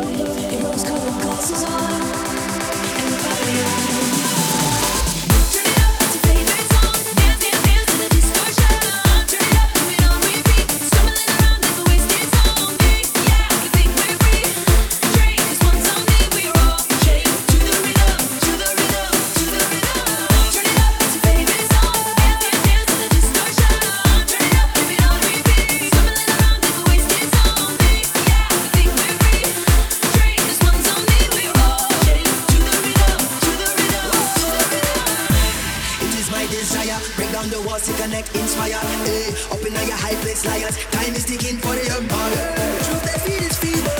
It rose colored glasses on. Around the world to connect, inspire. Hey, up in your high place, lions. Time is ticking for the empire. Truth that feed is feeble.